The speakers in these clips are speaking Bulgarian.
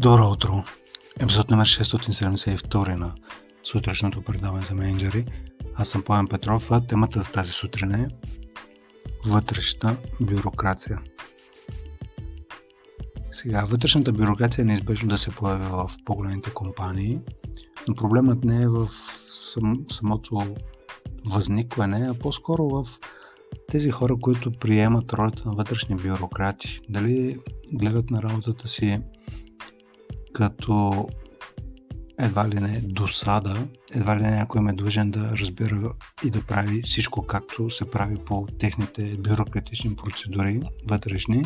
Добро утро! Епизод номер 672 на сутрешното предаване за менеджери. Аз съм Пламен Петров, а темата за тази сутрин е вътрешна бюрокрация. Сега, вътрешната бюрокрация е неизбежно да се появи в по-големите компании, но проблемът не е в сам, самото възникване, а по-скоро в тези хора, които приемат ролята на вътрешни бюрократи. Дали гледат на работата си като едва ли не досада, едва ли не някой им е длъжен да разбира и да прави всичко както се прави по техните бюрократични процедури вътрешни,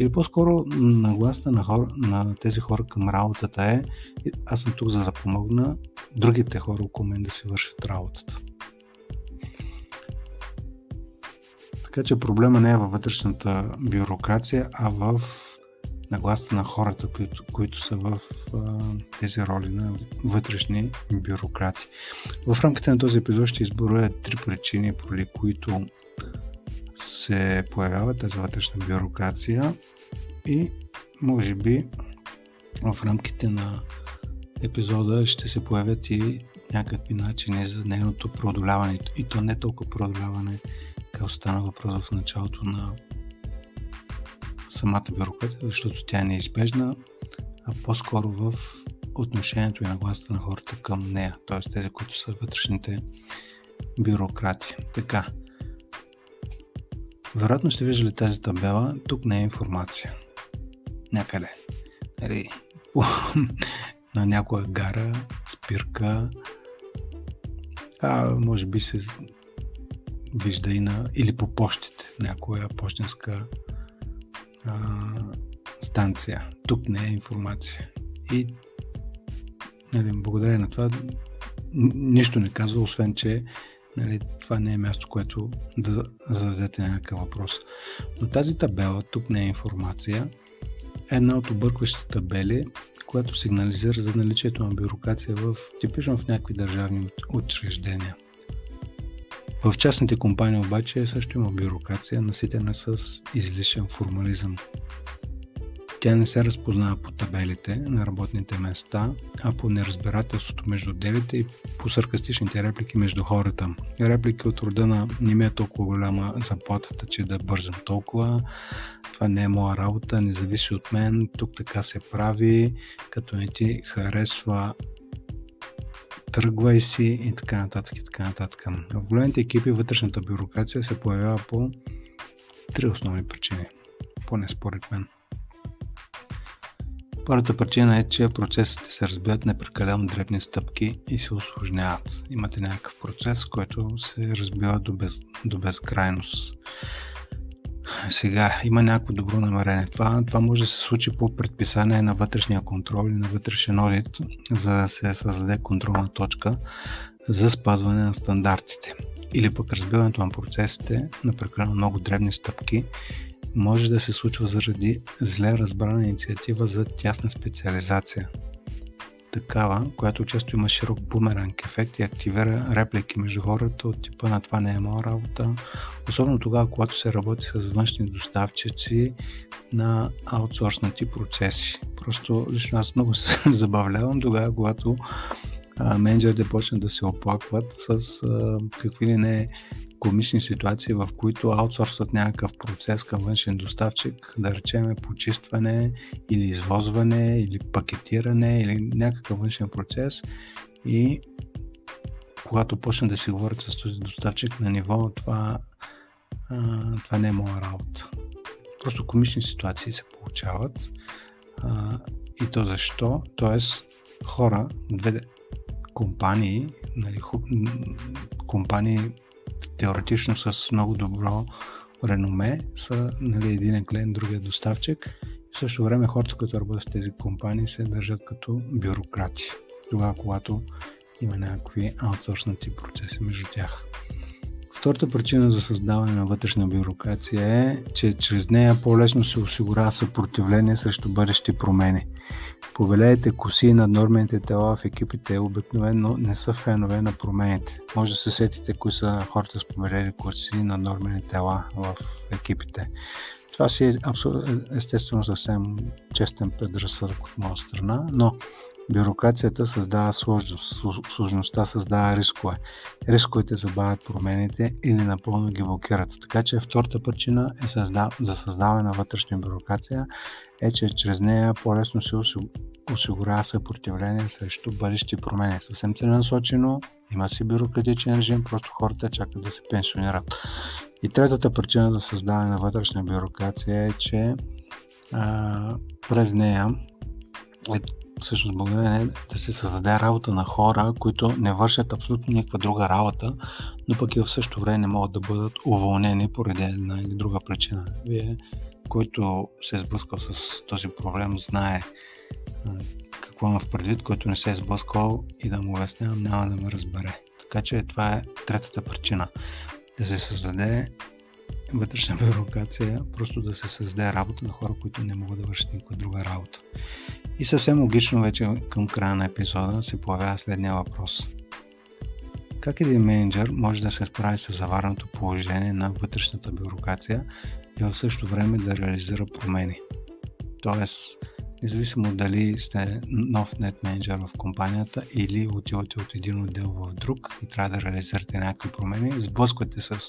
или по-скоро нагласта на, хора, на тези хора към работата е аз съм тук за да помогна другите хора около мен да си вършат работата. Така че проблема не е във вътрешната бюрокрация, а в нагласа на хората, които, които са в а, тези роли на вътрешни бюрократи. В рамките на този епизод ще изборя три причини, поради които се появява тази вътрешна бюрокрация и може би в рамките на епизода ще се появят и някакви начини за нейното преодоляване и то не толкова преодоляване, както стана въпрос в началото на самата бюрокрация, защото тя е неизбежна, а по-скоро в отношението и нагласата на хората към нея, т.е. тези, които са вътрешните бюрократи. Така. Вероятно сте виждали тази табела. Тук не е информация. Някъде. Нали, на някоя гара, спирка, а може би се вижда и на, или по почтите, някоя почтенска а, станция. Тук не е информация. И нали, благодарение на това нищо не казва, освен че нали, това не е място, което да зададете някакъв въпрос. Но тази табела, тук не е информация, е една от объркващите табели, която сигнализира за наличието на бюрокрация в, типично в някакви държавни учреждения. В частните компании обаче също има бюрокрация, наситена с излишен формализъм. Тя не се разпознава по табелите на работните места, а по неразбирателството между отделите и по саркастичните реплики между хората. Реплики от рода на не ми е толкова голяма заплатата, че да бързам толкова, това не е моя работа, не зависи от мен, тук така се прави, като не ти харесва тръгвай си и така нататък и така нататък. В големите екипи вътрешната бюрокрация се появява по три основни причини, поне според мен. Първата причина е, че процесите се разбиват на прекалено дребни стъпки и се осложняват. Имате някакъв процес, който се разбива до, без, до безкрайност. Сега има някакво добро намерение. Това, това може да се случи по предписание на вътрешния контрол или на вътрешен одит, за да се създаде контролна точка за спазване на стандартите. Или пък разбиването на процесите на прекалено много дребни стъпки може да се случва заради зле разбрана инициатива за тясна специализация такава, която често има широк бумеранг ефект и активира реплики между хората от типа на това не е моя работа, особено тогава, когато се работи с външни доставчици на аутсорснати процеси. Просто лично аз много се забавлявам тогава, когато менеджерите почнат да се оплакват с а, какви ли не комични ситуации, в които аутсорсват някакъв процес към външен доставчик, да речеме почистване или извозване или пакетиране или някакъв външен процес и когато почнат да си говорят с този доставчик на ниво това, а, това не е моя работа. Просто комични ситуации се получават а, и то защо? Тоест хора, две компании, нали, компании теоретично с много добро реноме са нали, един клиент, другия доставчик. В същото време хората, които работят в тези компании, се държат като бюрократи. Тогава, когато има някакви аутсорснати процеси между тях. Втората причина за създаване на вътрешна бюрокрация е, че чрез нея по-лесно се осигурява съпротивление срещу бъдещи промени. Повелеете коси на нормените тела в екипите обикновено не са фенове на промените. Може да се сетите кои са хората с повелели коси на нормени тела в екипите. Това си е естествено съвсем честен предразсъдък от моя страна, но Бюрокрацията създава сложност, сложността създава рискове. Рисковете забавят промените или напълно ги блокират. Така че втората причина е за създаване на вътрешна бюрокрация е, че чрез нея по-лесно се осигурява съпротивление срещу бъдещи промени. Съвсем целенасочено, има си бюрократичен режим, просто хората чакат да се пенсионират. И третата причина за създаване на вътрешна бюрокрация е, че а, през нея е всъщност благодарение да се създаде работа на хора, които не вършат абсолютно никаква друга работа, но пък и в същото време не могат да бъдат уволнени поради една или друга причина. Вие, който се е сблъскал с този проблем, знае какво има в предвид, който не се е сблъскал и да му обяснявам, няма да ме разбере. Така че това е третата причина. Да се създаде вътрешна бюрокрация, просто да се създаде работа на хора, които не могат да вършат никаква друга работа. И съвсем логично вече към края на епизода се появява следния въпрос. Как един менеджер може да се справи с завареното положение на вътрешната бюрокрация и в същото време да реализира промени? Тоест, независимо дали сте нов нет менеджер в компанията или отивате от един отдел в друг и трябва да реализирате някакви промени, сблъсквате с,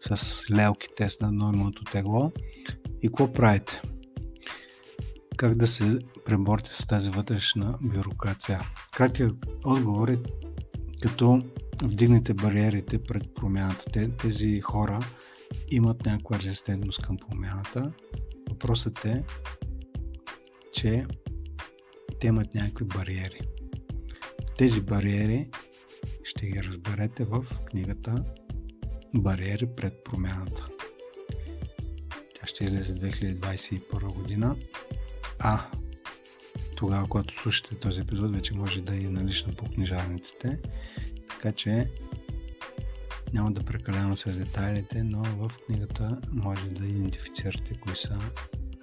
с лелките с нормалното тегло и какво правите? Как да се преборите с тази вътрешна бюрокрация? Краткият отговор е като вдигнете бариерите пред промяната. Тези хора имат някаква резистентност към промяната. Въпросът е че те имат някакви бариери. Тези бариери ще ги разберете в книгата Бариери пред промяната. Тя ще излезе 2021 година. А тогава, когато слушате този епизод, вече може да е налична по книжарниците. Така че няма да прекалявам с детайлите, но в книгата може да идентифицирате кои са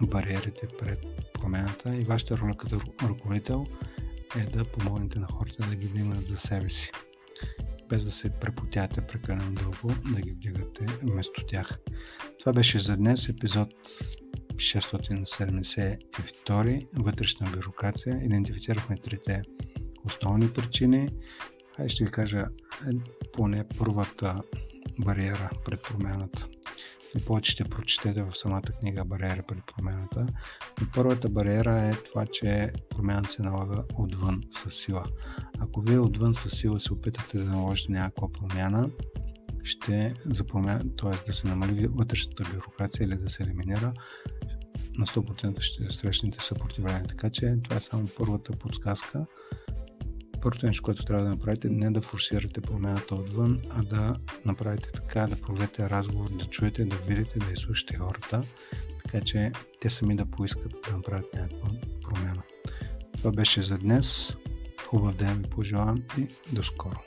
бариерите пред промяната и вашата роля като ръководител е да помогнете на хората да ги вдигнат за себе си. Без да се препотяте прекалено дълго, да ги вдигате вместо тях. Това беше за днес епизод 672 вътрешна бюрокрация. Идентифицирахме трите основни причини. Ай ще ви кажа е, поне първата бариера пред промяната и повече ще прочетете в самата книга Бариера пред промената. Но първата бариера е това, че промяната се налага отвън с сила. Ако вие отвън с сила се опитате да наложите някаква промяна, ще за т.е. да се намали вътрешната бюрокрация или да се елиминира, на 100% ще срещнете съпротивление. Така че това е само първата подсказка първото нещо, което трябва да направите, не да форсирате промяната отвън, а да направите така, да проведете разговор, да чуете, да видите, да изслушате хората, така че те сами да поискат да направят някаква промяна. Това беше за днес. Хубав ден ви пожелавам и до скоро.